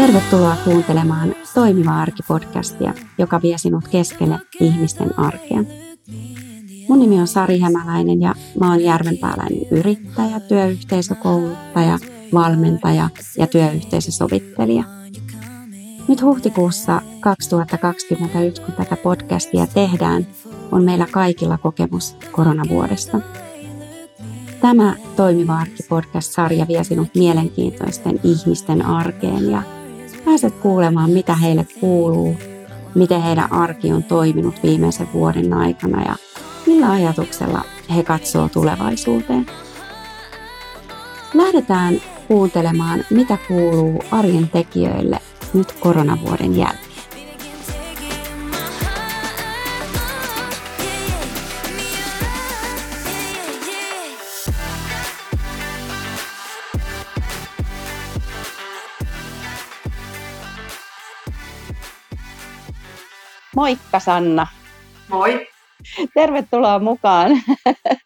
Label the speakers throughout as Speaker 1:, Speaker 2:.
Speaker 1: Tervetuloa kuuntelemaan Toimiva arki-podcastia, joka vie sinut keskelle ihmisten arkea. Mun nimi on Sari Hämäläinen ja mä oon järvenpääläinen yrittäjä, työyhteisökouluttaja, valmentaja ja työyhteisösovittelija. Nyt huhtikuussa 2021, kun tätä podcastia tehdään, on meillä kaikilla kokemus koronavuodesta. Tämä Toimiva arki-podcast-sarja vie sinut mielenkiintoisten ihmisten arkeen ja pääset kuulemaan, mitä heille kuuluu, miten heidän arki on toiminut viimeisen vuoden aikana ja millä ajatuksella he katsoo tulevaisuuteen. Lähdetään kuuntelemaan, mitä kuuluu arjen tekijöille nyt koronavuoden jälkeen. Moikka Sanna.
Speaker 2: Moi.
Speaker 1: Tervetuloa mukaan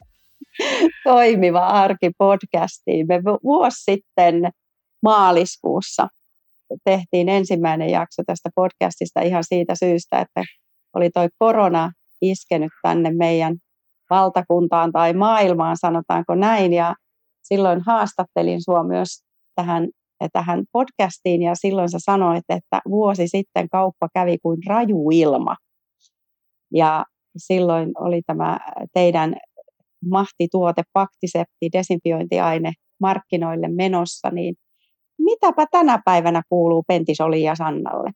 Speaker 1: Toimiva arki podcastiin. Me vuosi sitten maaliskuussa tehtiin ensimmäinen jakso tästä podcastista ihan siitä syystä, että oli toi korona iskenyt tänne meidän valtakuntaan tai maailmaan, sanotaanko näin. Ja silloin haastattelin sinua myös tähän tähän podcastiin ja silloin sä sanoit, että vuosi sitten kauppa kävi kuin raju ilma. Ja silloin oli tämä teidän mahtituote, paktisepti, desinfiointiaine markkinoille menossa, niin mitäpä tänä päivänä kuuluu Pentisoliin ja Sannalle?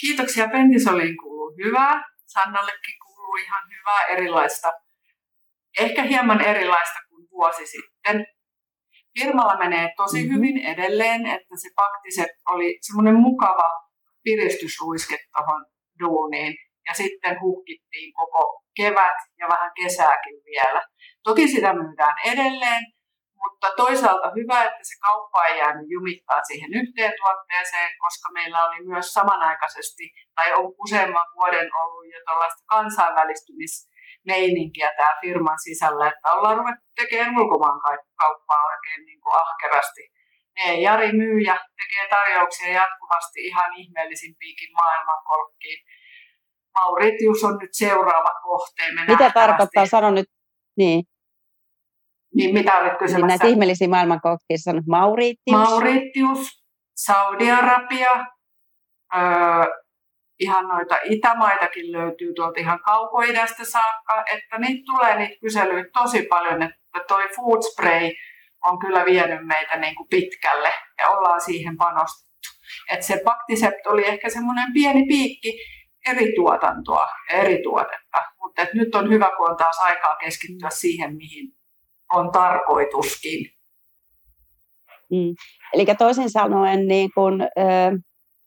Speaker 2: Kiitoksia. Pentisoliin kuuluu hyvää. Sannallekin kuuluu ihan hyvää erilaista, ehkä hieman erilaista kuin vuosi sitten firmalla menee tosi mm-hmm. hyvin edelleen, että se Paktiset oli semmoinen mukava piristysruiske tuohon duuniin. Ja sitten hukkittiin koko kevät ja vähän kesääkin vielä. Toki sitä myydään edelleen, mutta toisaalta hyvä, että se kauppa ei jäänyt jumittaa siihen yhteen tuotteeseen, koska meillä oli myös samanaikaisesti, tai on useamman vuoden ollut jo tällaista kansainvälistymis meininkiä tämä firman sisällä, että ollaan ruvettu tekemään ulkomaan kauppaa oikein niin kuin ahkerasti. Ne Jari myy ja tekee tarjouksia jatkuvasti ihan ihmeellisimpiinkin maailmankolkkiin. Mauritius on nyt seuraava kohteen.
Speaker 1: Mitä tarkoittaa, sano nyt, niin.
Speaker 2: Niin mitä olit kysymässä? Niin
Speaker 1: näitä ihmeellisiä maailmankolkkia sanot Mauritius.
Speaker 2: Mauritius, Saudi-Arabia, öö, ihan noita itämaitakin löytyy tuolta ihan kaukoidästä saakka, että niitä tulee niitä kyselyitä tosi paljon, että toi food spray on kyllä vienyt meitä niin kuin pitkälle ja ollaan siihen panostettu. Että se Paktisept oli ehkä semmoinen pieni piikki eri tuotantoa ja eri tuotetta, mutta nyt on hyvä, kun on taas aikaa keskittyä siihen, mihin on tarkoituskin.
Speaker 1: Mm. Eli toisin sanoen niin kun, ö,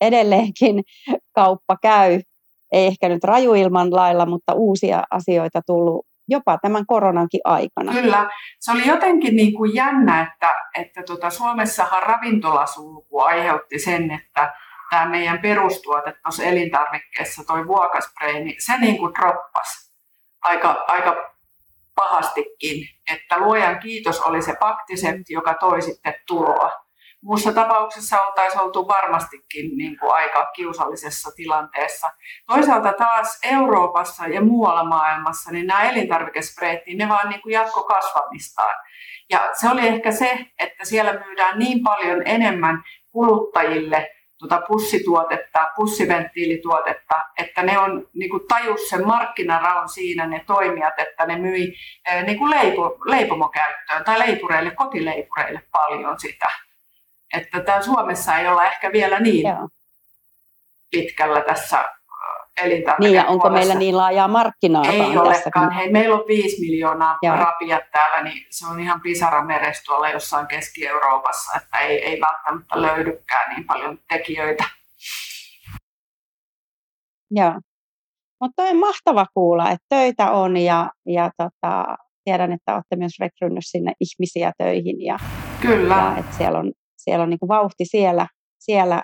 Speaker 1: edelleenkin kauppa käy, ei ehkä nyt rajuilman lailla, mutta uusia asioita tullut jopa tämän koronankin aikana.
Speaker 2: Kyllä, se oli jotenkin niin kuin jännä, että, että tuota, Suomessahan ravintolasulku aiheutti sen, että tämä meidän perustuote tuossa elintarvikkeessa, toi vuokaspray, niin se niin kuin droppasi aika, aika pahastikin, että luojan kiitos oli se paktisepti, joka toi sitten tuloa. Muussa tapauksessa oltaisiin oltu varmastikin niin kuin aika kiusallisessa tilanteessa. Toisaalta taas Euroopassa ja muualla maailmassa niin nämä elintarvikespreet, niin ne vaan niin jatko kasvamistaan. Ja se oli ehkä se, että siellä myydään niin paljon enemmän kuluttajille tuota pussituotetta, pussiventtiilituotetta, että ne on niin kuin tajus sen markkinaraon siinä ne toimijat, että ne myi eh, niin kuin leipo, leipomokäyttöön tai leipureille, kotileipureille paljon sitä. Että tämä Suomessa ei olla ehkä vielä niin Joo. pitkällä tässä elintarvikepuolessa.
Speaker 1: Niin, ja onko meillä niin laajaa markkinaa?
Speaker 2: Ei olekaan. Hei, meillä on viisi miljoonaa Joo. rapiat täällä, niin se on ihan pisara meres tuolla jossain Keski-Euroopassa, että ei, ei välttämättä löydykään niin paljon tekijöitä.
Speaker 1: Joo. Mutta on mahtava kuulla, että töitä on ja, ja tota, tiedän, että olette myös rekrynyt sinne ihmisiä töihin. Ja,
Speaker 2: Kyllä.
Speaker 1: Ja, että siellä on siellä on niin kuin vauhti siellä, siellä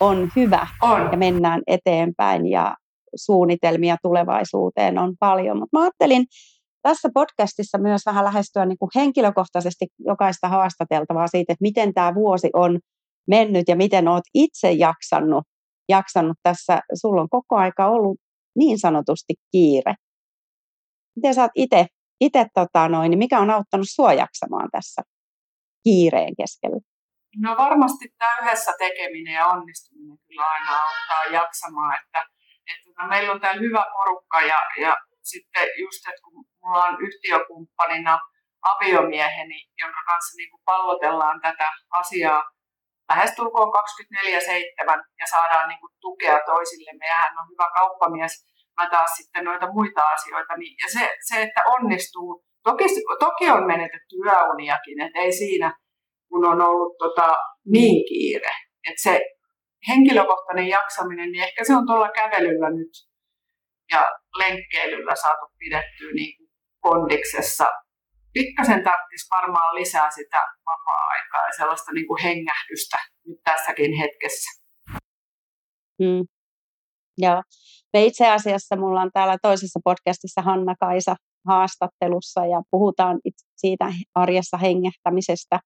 Speaker 1: on hyvä
Speaker 2: on.
Speaker 1: ja mennään eteenpäin ja suunnitelmia tulevaisuuteen on paljon. Mutta mä ajattelin tässä podcastissa myös vähän lähestyä niin kuin henkilökohtaisesti jokaista haastateltavaa siitä, että miten tämä vuosi on mennyt ja miten olet itse jaksanut, jaksanut tässä. Sulla on koko aika ollut niin sanotusti kiire. Miten sä oot itse, ite, tota noin, mikä on auttanut sua jaksamaan tässä kiireen keskellä?
Speaker 2: No varmasti tämä yhdessä tekeminen ja onnistuminen kyllä aina auttaa jaksamaan, että, että meillä on täällä hyvä porukka ja, ja sitten just, että kun mulla on yhtiökumppanina aviomieheni, jonka kanssa niin kuin pallotellaan tätä asiaa lähestulkoon 24-7 ja saadaan niin kuin tukea toisillemme ja hän on hyvä kauppamies, mä taas sitten noita muita asioita. Niin, ja se, se, että onnistuu, toki, toki on menetetty yöuniakin, että ei siinä, kun on ollut tota, niin kiire. Että se henkilökohtainen jaksaminen, niin ehkä se on tuolla kävelyllä nyt ja lenkkeilyllä saatu pidettyä niin kondiksessa. Pikkasen tarvitsisi varmaan lisää sitä vapaa-aikaa ja sellaista niin kuin hengähdystä nyt tässäkin hetkessä.
Speaker 1: Mm. Joo. Me itse asiassa mulla on täällä toisessa podcastissa Hanna-Kaisa haastattelussa ja puhutaan siitä arjessa hengähtämisestä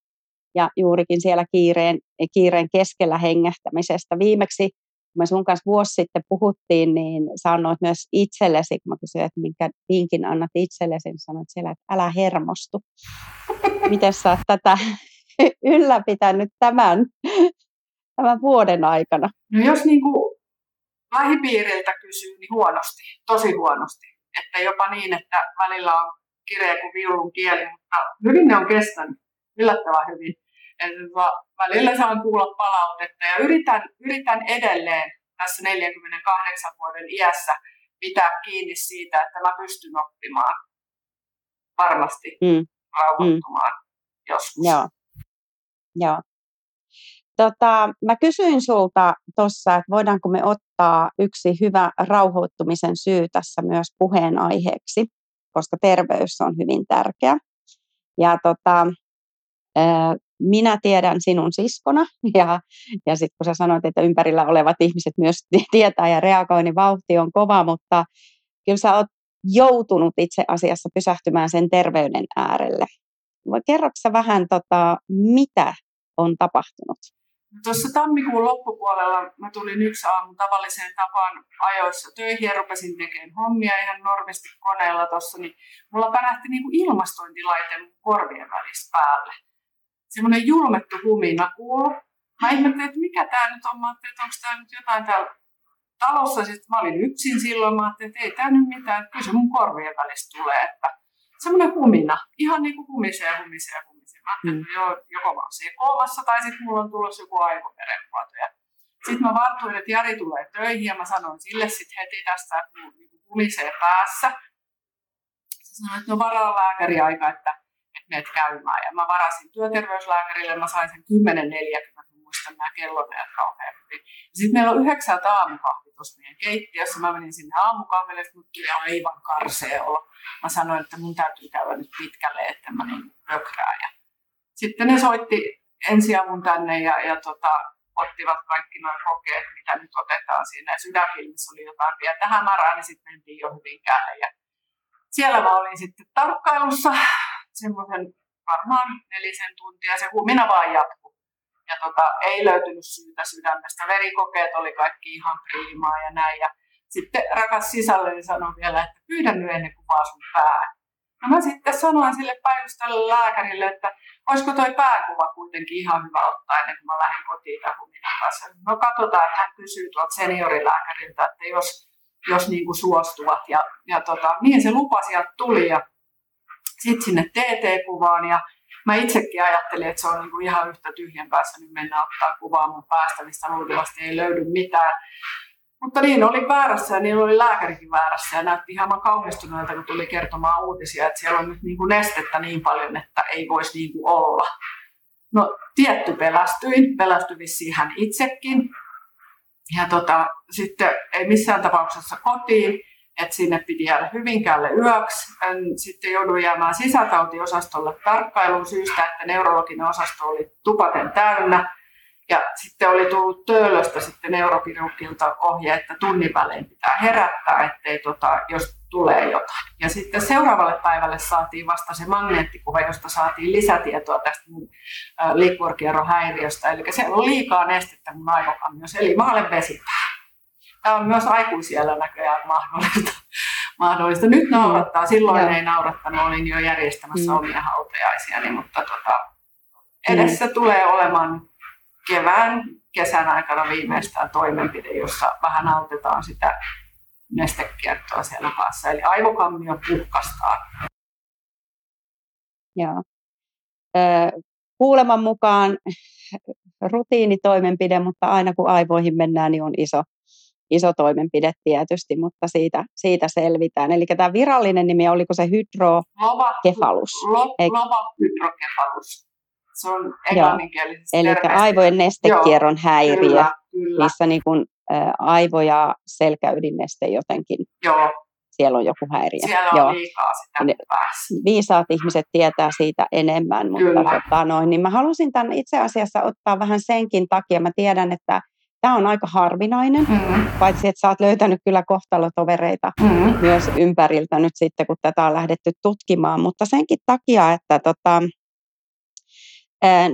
Speaker 1: ja juurikin siellä kiireen, kiireen keskellä hengähtämisestä. Viimeksi, kun me sun kanssa vuosi sitten puhuttiin, niin sanoit myös itsellesi, kun mä kysyin, että minkä vinkin annat itsellesi, niin sanoit siellä, että älä hermostu. Miten sä oot tätä ylläpitänyt tämän, tämän vuoden aikana?
Speaker 2: No jos niin kuin lähipiiriltä kysyy, niin huonosti, tosi huonosti. Että jopa niin, että välillä on kireä kuin viulun kieli, mutta hyvin ne on kestänyt, yllättävän hyvin. Että välillä saan kuulla palautetta ja yritän, yritän edelleen tässä 48 vuoden iässä pitää kiinni siitä, että mä pystyn oppimaan varmasti mm. rauhoittumaan mm. joskus.
Speaker 1: Joo. Joo. Tota, mä kysyin sulta tuossa, että voidaanko me ottaa yksi hyvä rauhoittumisen syy tässä myös puheenaiheeksi, koska terveys on hyvin tärkeä. Ja tota, minä tiedän sinun siskona ja, ja sitten kun sä sanoit, että ympärillä olevat ihmiset myös tietää ja reagoi, niin vauhti on kova, mutta kyllä sä oot joutunut itse asiassa pysähtymään sen terveyden äärelle. Kerroksä vähän, tota, mitä on tapahtunut?
Speaker 2: Tuossa tammikuun loppupuolella mä tulin yksi aamu tavalliseen tapaan ajoissa töihin ja rupesin tekemään hommia ihan normisti koneella tuossa, niin mulla pärähti niin kuin ilmastointilaite korvien välistä päälle. Semmoinen julmettu humina kuulu. Mä ihmettelin, että mikä tämä nyt on. Mä ajattelin, että onko tämä nyt jotain täällä talossa. Sitten mä olin yksin silloin. Mä ajattelin, että ei tämä nyt mitään. Kyllä se mun korvien välistä tulee. Että semmoinen humina. Ihan niin kuin humisee, humisee, humisee Mä mm. jo, joko mä oon sekoamassa tai sitten mulla on tulossa joku aivoverenvuoto. Sitten mä vartuin, että Jari tulee töihin ja mä sanoin sille sitten heti tästä, että mun niin kumisee päässä. Se sanoi, että no varaa lääkäriaika, että, että meet käymään. Ja mä varasin työterveyslääkärille, mä sain sen 10.40, muistan nämä kellonajat kauhean hyvin. Sitten meillä on yhdeksältä aamukahvi tuossa meidän keittiössä. Mä menin sinne aamukahville, mut tuli aivan karsea olo. Mä sanoin, että mun täytyy käydä nyt pitkälle, että mä niin pökrään. Ja sitten ne soitti ensiavun tänne ja, ja tota, ottivat kaikki nuo kokeet, mitä nyt otetaan siinä. Ja sydänfilmissä oli jotain pientä hämärää, niin sitten mentiin jo Hyvinkäälle. Ja siellä mä olin sitten tarkkailussa semmoisen varmaan nelisen tuntia. Se humina vaan jatkuu. Ja tota, ei löytynyt syytä sydämestä. Verikokeet oli kaikki ihan priimaa ja näin. Ja sitten rakas sisälleni sanoi vielä, että pyydän nyt ennen kuin vaan sun pää. No mä sitten sanoin sille päivyställe lääkärille, että olisiko toi pääkuva kuitenkin ihan hyvä ottaa ennen kuin mä lähden kotiin tämän Huminan kanssa. No katsotaan, että hän kysyy tuolta seniorilääkäriltä, että jos, jos niin kuin suostuvat. Ja, ja tota, niin se lupa sieltä tuli ja sitten sinne TT-kuvaan ja mä itsekin ajattelin, että se on niin kuin ihan yhtä tyhjän päässä nyt mennä ottaa kuvaa mun päästä, mistä luultavasti ei löydy mitään. Mutta niin oli väärässä ja niin oli lääkärikin väärässä ja näytti hieman kauhistuneelta, kun tuli kertomaan uutisia, että siellä on nyt niin kuin nestettä niin paljon, että ei voisi niin kuin olla. No tietty pelästyin, pelästyi vissiin hän itsekin. Ja tota, sitten ei missään tapauksessa kotiin, että sinne piti jäädä Hyvinkäälle yöksi. Sitten jouduin jäämään sisätautiosastolle tarkkailuun syystä, että neurologinen osasto oli tupaten täynnä ja sitten oli tullut töölöstä sitten neurokirurgilta ohje, että tunnin välein pitää herättää, ettei tota, jos tulee jotain. Ja sitten seuraavalle päivälle saatiin vasta se magneettikuva, josta saatiin lisätietoa tästä mun liikkuorkierrohäiriöstä. Eli se on liikaa nestettä mun aivokammiossa, eli mä olen vesipää. Tämä on myös aikuisiellä näköjään mahdollista. mahdollista. Nyt naurattaa, silloin mm. ei naurattanut, olin jo järjestämässä mm. omia hautajaisiani, mutta tota, edessä mm. tulee olemaan kevään, kesän aikana viimeistään toimenpide, jossa vähän autetaan sitä nestekiertoa siellä päässä. Eli aivokammio puhkastaa.
Speaker 1: Joo. Kuuleman mukaan rutiinitoimenpide, mutta aina kun aivoihin mennään, niin on iso, iso toimenpide tietysti, mutta siitä, siitä selvitään. Eli tämä virallinen nimi, oliko se hydrokefalus?
Speaker 2: Lova, hydrokefalus. Se on
Speaker 1: Eli aivojen nestekierron Joo, häiriö, kyllä, kyllä. missä niin kun, ä, aivo ja selkäydinneste jotenkin
Speaker 2: Joo.
Speaker 1: siellä on joku häiriö.
Speaker 2: Siellä on Joo. liikaa sitä päässä.
Speaker 1: Viisaat ihmiset tietää siitä enemmän, mutta tota, noin, niin mä halusin tämän itse asiassa ottaa vähän senkin takia. Mä tiedän, että tämä on aika harvinainen, mm-hmm. paitsi että sä oot löytänyt kyllä kohtalotovereita mm-hmm. myös ympäriltä nyt sitten, kun tätä on lähdetty tutkimaan, mutta senkin takia, että tota,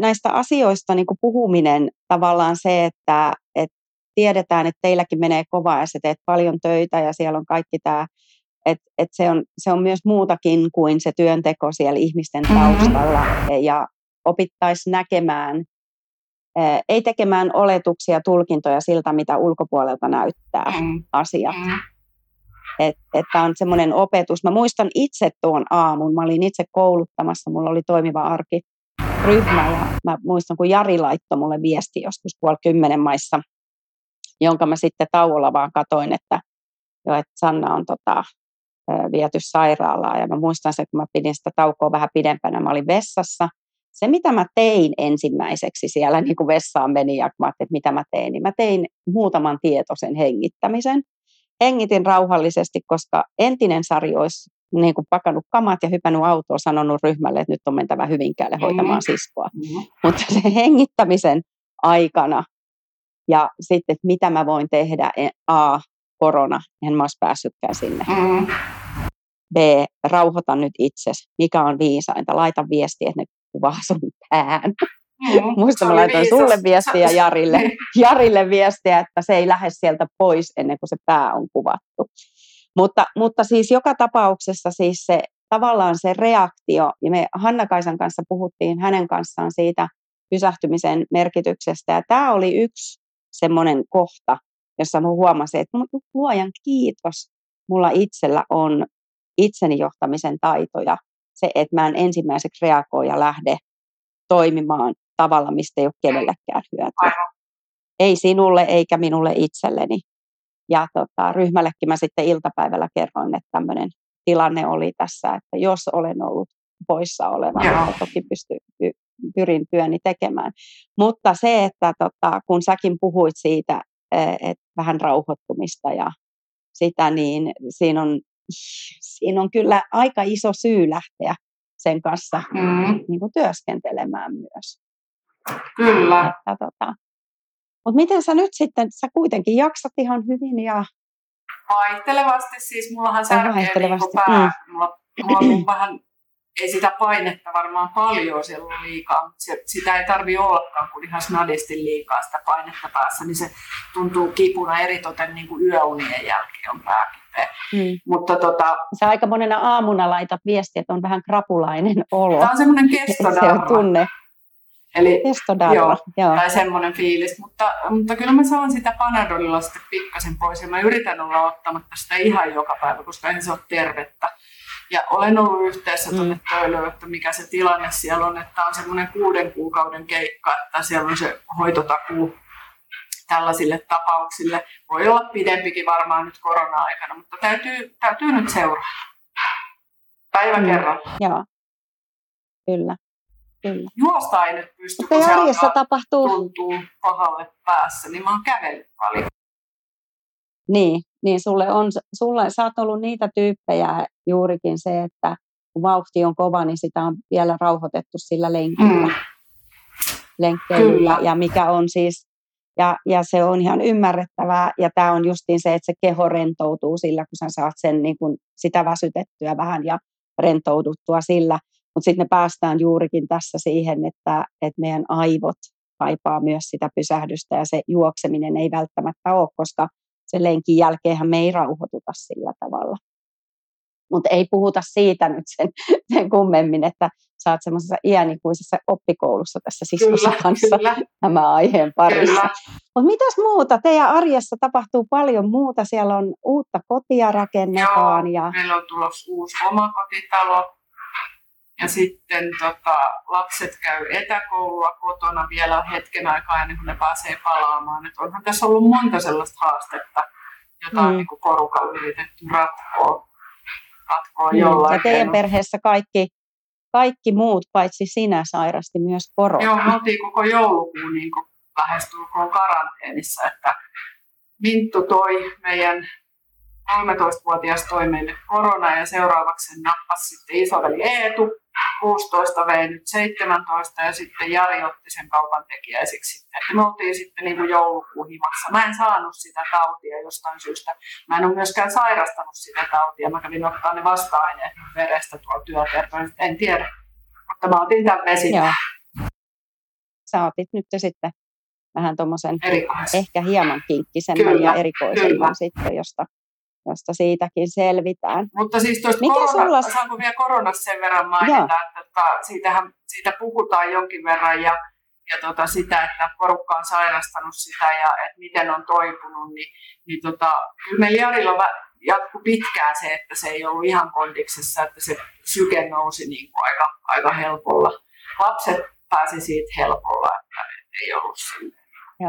Speaker 1: näistä asioista niin kuin puhuminen tavallaan se, että, että tiedetään, että teilläkin menee kovaa ja sä teet paljon töitä ja siellä on kaikki tämä, että, että se, on, se on myös muutakin kuin se työnteko siellä ihmisten mm-hmm. taustalla mm-hmm. ja opittaisi näkemään, ei tekemään oletuksia, tulkintoja siltä, mitä ulkopuolelta näyttää mm-hmm. asiat. Että et on semmoinen opetus. Mä muistan itse tuon aamun. Mä olin itse kouluttamassa, mulla oli toimiva arki ryhmä ja mä muistan, kun Jari laittoi mulle viesti joskus puoli kymmenen maissa, jonka mä sitten tauolla vaan katoin, että, jo, että Sanna on tota, viety sairaalaan ja mä muistan se, kun mä pidin sitä taukoa vähän pidempänä, mä olin vessassa. Se, mitä mä tein ensimmäiseksi siellä, niin kuin vessaan meni ja mä että mitä mä tein, niin mä tein muutaman tietoisen hengittämisen. Hengitin rauhallisesti, koska entinen Sari olisi niin kuin pakannut kamat ja hypännyt autoon, sanonut ryhmälle, että nyt on mentävä Hyvinkäälle mm-hmm. hoitamaan siskoa. Mm-hmm. Mutta se hengittämisen aikana ja sitten, että mitä mä voin tehdä, e, A, korona, en mä olisi päässytkään sinne. Mm-hmm. B, rauhoita nyt itsesi, mikä on viisainta, laita viesti, että ne kuvaa sun pään. Mm, Muista mä laitoin viisas. sulle viestiä ja Jarille, niin. Jarille viestiä, että se ei lähde sieltä pois ennen kuin se pää on kuvattu. Mutta, mutta siis joka tapauksessa siis se tavallaan se reaktio, ja me Hanna-Kaisan kanssa puhuttiin hänen kanssaan siitä pysähtymisen merkityksestä, ja tämä oli yksi semmoinen kohta, jossa mä huomasin, että luojan kiitos, mulla itsellä on itseni johtamisen taitoja, se, että mä en ensimmäiseksi reagoi ja lähde toimimaan tavalla, mistä ei ole kenellekään hyötyä. Ei sinulle eikä minulle itselleni. Ja tota, ryhmällekin mä sitten iltapäivällä kerroin, että tämmöinen tilanne oli tässä, että jos olen ollut poissa oleva, toki pysty, pyrin työni tekemään. Mutta se, että tota, kun säkin puhuit siitä, e, että vähän rauhoittumista ja sitä, niin siinä on, siinä on kyllä aika iso syy lähteä sen kanssa mm. niin kuin työskentelemään myös.
Speaker 2: Kyllä. Että,
Speaker 1: tota, mutta miten sä nyt sitten, sä kuitenkin jaksat ihan hyvin ja...
Speaker 2: Vaihtelevasti siis, mullahan särkee niin pää, mm. mulla, mulla on vähän, ei sitä painetta varmaan paljon siellä on liikaa, mutta se, sitä ei tarvi ollakaan, kun ihan snadisti liikaa sitä painetta päässä, niin se tuntuu kipuna eritoten niin kuin yöunien jälkeen on pääkipeä. Mm. Mutta tota,
Speaker 1: Sä aika monena aamuna laitat viestiä, että on vähän krapulainen olo.
Speaker 2: Tämä on semmoinen kestodarra.
Speaker 1: se on tunne.
Speaker 2: Eli, joo, joo. Tai semmoinen fiilis, mutta, mutta kyllä mä saan sitä Panadolilla sitten pikkasen pois ja mä yritän olla ottamatta sitä ihan joka päivä, koska en se ole tervettä. Ja olen ollut yhteydessä tuonne mm. töilyyn, että mikä se tilanne siellä on, että on semmoinen kuuden kuukauden keikka, että siellä on se hoitotakuu tällaisille tapauksille. Voi olla pidempikin varmaan nyt korona-aikana, mutta täytyy, täytyy nyt seurata. Päivä mm. kerran.
Speaker 1: Joo, kyllä.
Speaker 2: Kyllä. Juosta ei nyt pysty,
Speaker 1: kun se alkaa tapahtuu.
Speaker 2: tuntuu pahalle päässä, niin mä oon kävellyt paljon.
Speaker 1: Niin, niin sulle on, sulle, sä oot ollut niitä tyyppejä juurikin se, että kun vauhti on kova, niin sitä on vielä rauhoitettu sillä lenkillä. Mm. Lenkkeilyllä, ja mikä on siis Ja, ja se on ihan ymmärrettävää. Ja tämä on justiin se, että se keho rentoutuu sillä, kun sä saat sen niin kun sitä väsytettyä vähän ja rentouduttua sillä. Mutta sitten me päästään juurikin tässä siihen, että, että meidän aivot kaipaa myös sitä pysähdystä ja se juokseminen ei välttämättä ole, koska se lenkin jälkeenhän me ei rauhoituta sillä tavalla. Mutta ei puhuta siitä nyt sen, sen kummemmin, että sä oot semmoisessa iänikuisessa oppikoulussa tässä siskossa kanssa kyllä. tämän aiheen parissa. Mutta mitäs muuta? Teidän arjessa tapahtuu paljon muuta. Siellä on uutta kotia rakennetaan.
Speaker 2: Joo, ja... meillä on tulossa uusi omakotitalo. Ja sitten tota, lapset käy etäkoulua kotona vielä hetken aikaa ennen kuin ne pääsee palaamaan. Et onhan tässä ollut monta sellaista haastetta, jota mm. on niin porukalla yritetty ratkoa, ratkoa mm. jollain
Speaker 1: Ja teidän perheessä kaikki, kaikki muut, paitsi sinä, sairasti myös korona.
Speaker 2: Joo, me oltiin koko joulukuun niin lähestulkoon karanteenissa, että Minttu toi meidän 13-vuotias toi meille korona ja seuraavaksi sen nappasi sitten isoveli Eetu 16 vei nyt 17 ja sitten Jari otti sen kaupan tekijäisiksi sitten. Että me oltiin sitten niin kuin joulukuun himassa. Mä en saanut sitä tautia jostain syystä. Mä en ole myöskään sairastanut sitä tautia. Mä kävin ottaa ne vasta-aineet verestä tuolla työterveydessä. En tiedä. Mutta mä otin tämän vesin. Joo.
Speaker 1: Sä otit nyt sitten vähän tuommoisen ehkä hieman kinkkisemmän Kyllä. ja erikoisemman Kyllä. sitten, josta josta siitäkin selvitään.
Speaker 2: Mutta siis tuosta Mikä korona, sulla... saanko vielä koronasta sen verran mainita, Joo. että että siitähän, siitä puhutaan jonkin verran ja, ja tota sitä, että porukka on sairastanut sitä ja että miten on toipunut, niin, niin tota, kyllä meillä Jarilla jatkui pitkään se, että se ei ollut ihan kondiksessa, että se syke nousi niin kuin aika, aika helpolla. Lapset pääsi siitä helpolla, että ei ollut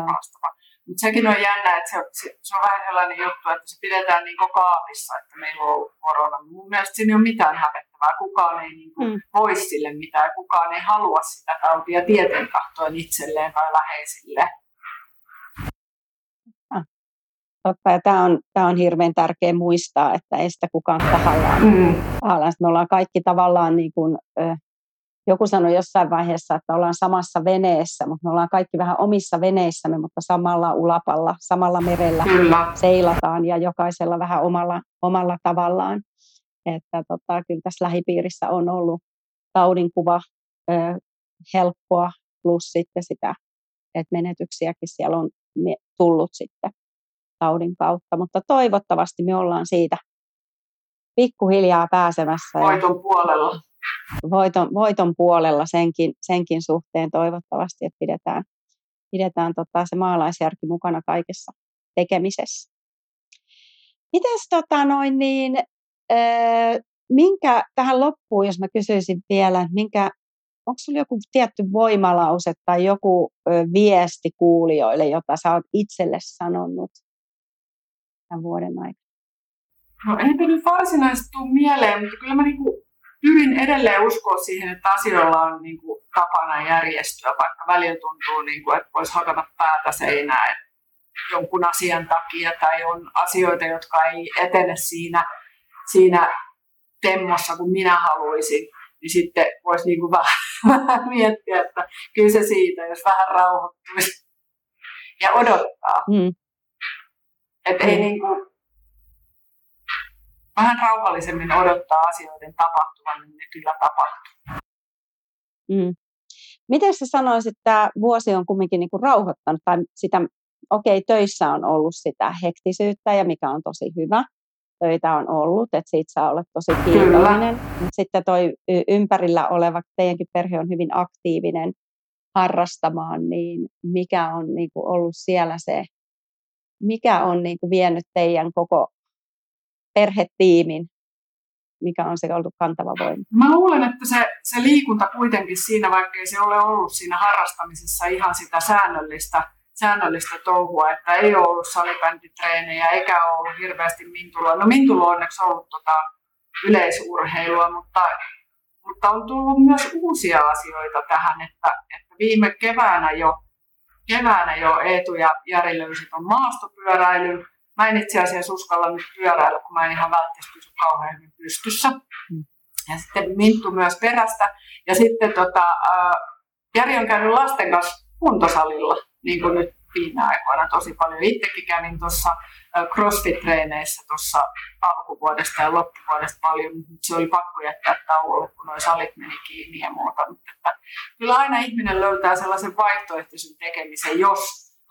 Speaker 2: haastavaa. Mutta sekin on jännä, että se, se, se on vähän sellainen juttu, että se pidetään niin kaapissa, että meillä on ollut korona. Mun mielestä siinä ei ole mitään hävettävää. Kukaan ei niin kuin mm. voi sille mitään. Kukaan ei halua sitä tautia tieten tahtoen itselleen tai läheisille.
Speaker 1: Ah. Totta, ja tämä on, tämä on hirveän tärkeä muistaa, että ei sitä kukaan tahallaan. Mm. tahallaan. Me ollaan kaikki tavallaan niin kuin, joku sanoi jossain vaiheessa, että ollaan samassa veneessä, mutta me ollaan kaikki vähän omissa veneissämme, mutta samalla ulapalla, samalla merellä kyllä. seilataan ja jokaisella vähän omalla, omalla tavallaan. Että tota, kyllä tässä lähipiirissä on ollut taudinkuva ö, helppoa, plus sitten sitä, että menetyksiäkin siellä on tullut sitten taudin kautta, mutta toivottavasti me ollaan siitä pikkuhiljaa pääsemässä.
Speaker 2: Voiton puolella
Speaker 1: voiton, voiton puolella senkin, senkin suhteen toivottavasti, että pidetään, pidetään tota, se maalaisjärki mukana kaikessa tekemisessä. Mites tota noin niin, äh, minkä tähän loppuun, jos mä kysyisin vielä, minkä, onko sinulla joku tietty voimalause tai joku ö, viesti kuulijoille, jota sä oot itselle sanonut tämän vuoden aikana?
Speaker 2: No eipä nyt varsinaisesti tule mieleen, mutta kyllä mä niinku pyrin edelleen uskoa siihen, että asioilla on niin kuin, tapana järjestyä, vaikka välillä tuntuu, niin kuin, että voisi hakata päätä seinään jonkun asian takia tai on asioita, jotka ei etene siinä, siinä temmossa kuin minä haluaisin, niin sitten voisi niin kuin vähän, vähän miettiä, että kyllä se siitä, jos vähän rauhoittuisi ja odottaa. Mm. Että ei mm. niin kuin, vähän rauhallisemmin odottaa asioiden tapahtuvan, niin ne kyllä tapahtuu.
Speaker 1: Mm. Miten sä sanoisit, että tämä vuosi on kumminkin niin kuin rauhoittanut, tai sitä, okei, okay, töissä on ollut sitä hektisyyttä, ja mikä on tosi hyvä, töitä on ollut, että siitä saa olla tosi kiitollinen. Mutta sitten toi ympärillä oleva, teidänkin perhe on hyvin aktiivinen harrastamaan, niin mikä on niin kuin ollut siellä se, mikä on niin kuin vienyt teidän koko perhetiimin, mikä on se ollut kantava voima?
Speaker 2: Mä luulen, että se, se liikunta kuitenkin siinä, vaikka ei se ole ollut siinä harrastamisessa ihan sitä säännöllistä, säännöllistä touhua, että ei ole ollut salibänditreenejä eikä ole ollut hirveästi Mintuloa. No Mintulo on onneksi ollut tota yleisurheilua, mutta, mutta on tullut myös uusia asioita tähän, että, että viime keväänä jo, keväänä jo Eetu ja Jari löysi on maastopyöräilyn, Mä en itse asiassa uskalla nyt pyöräillä, kun mä en ihan välttämättä pysy kauhean hyvin pystyssä. Mm. Ja sitten Minttu myös perästä. Ja sitten tota, äh, Jari on käynyt lasten kanssa kuntosalilla, niin kuin nyt viime aikoina tosi paljon. Itsekin kävin tuossa CrossFit-treeneissä tuossa alkuvuodesta ja loppuvuodesta paljon, mutta se oli pakko jättää tauolle, kun nuo salit meni kiinni ja muuta. Mutta että kyllä aina ihminen löytää sellaisen vaihtoehtoisen tekemisen, jos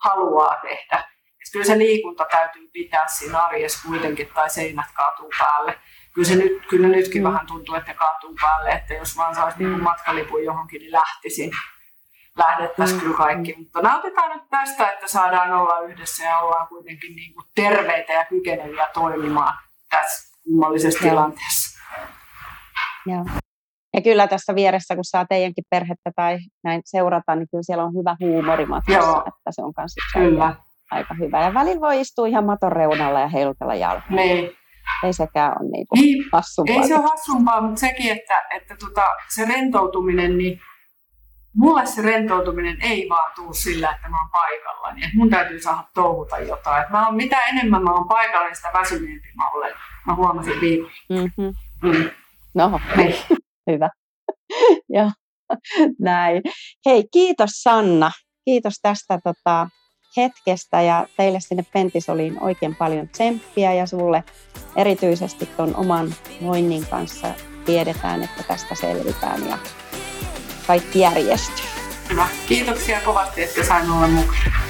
Speaker 2: haluaa tehdä. Ja kyllä se liikunta täytyy pitää siinä arjessa kuitenkin, tai seinät kaatuu päälle. Kyllä, se nyt, kyllä nytkin mm. vähän tuntuu, että kaatuu päälle, että jos vaan saisi mm. matkalipun johonkin, niin lähtisin lähdettäisiin mm. kyllä kaikki. Mutta nautitaan nyt tästä, että saadaan olla yhdessä ja ollaan kuitenkin niin kuin terveitä ja kykeneviä toimimaan tässä kummallisessa Joo. tilanteessa.
Speaker 1: Joo. Ja kyllä tässä vieressä, kun saa teidänkin perhettä tai näin seurata, niin kyllä siellä on hyvä huumori matkassa, että se on myös kyllä. Aika hyvä. Ja välillä voi istua ihan maton reunalla ja heilutella jalkaa.
Speaker 2: Niin.
Speaker 1: Ei sekään ole niinku niin, hassumpaa.
Speaker 2: Ei se ole hassumpaa, mutta sekin, että, että tota, se rentoutuminen, niin mulle se rentoutuminen ei vaan tule sillä, että mä oon paikallani. Et mun täytyy saada touhuta jotain. Et mä oon, mitä enemmän mä oon paikalla, niin sitä väsyneempi mä olen. Mä huomasin viikolla. Mm-hmm.
Speaker 1: Mm. No, niin. hyvä. ja näin. Hei, kiitos Sanna. Kiitos tästä tota, hetkestä ja teille sinne Pentisoliin oikein paljon tsemppiä ja sulle erityisesti tuon oman voinnin kanssa tiedetään, että tästä selvitään ja kaikki järjestyy.
Speaker 2: Kiitoksia kovasti, että sain olla mukana.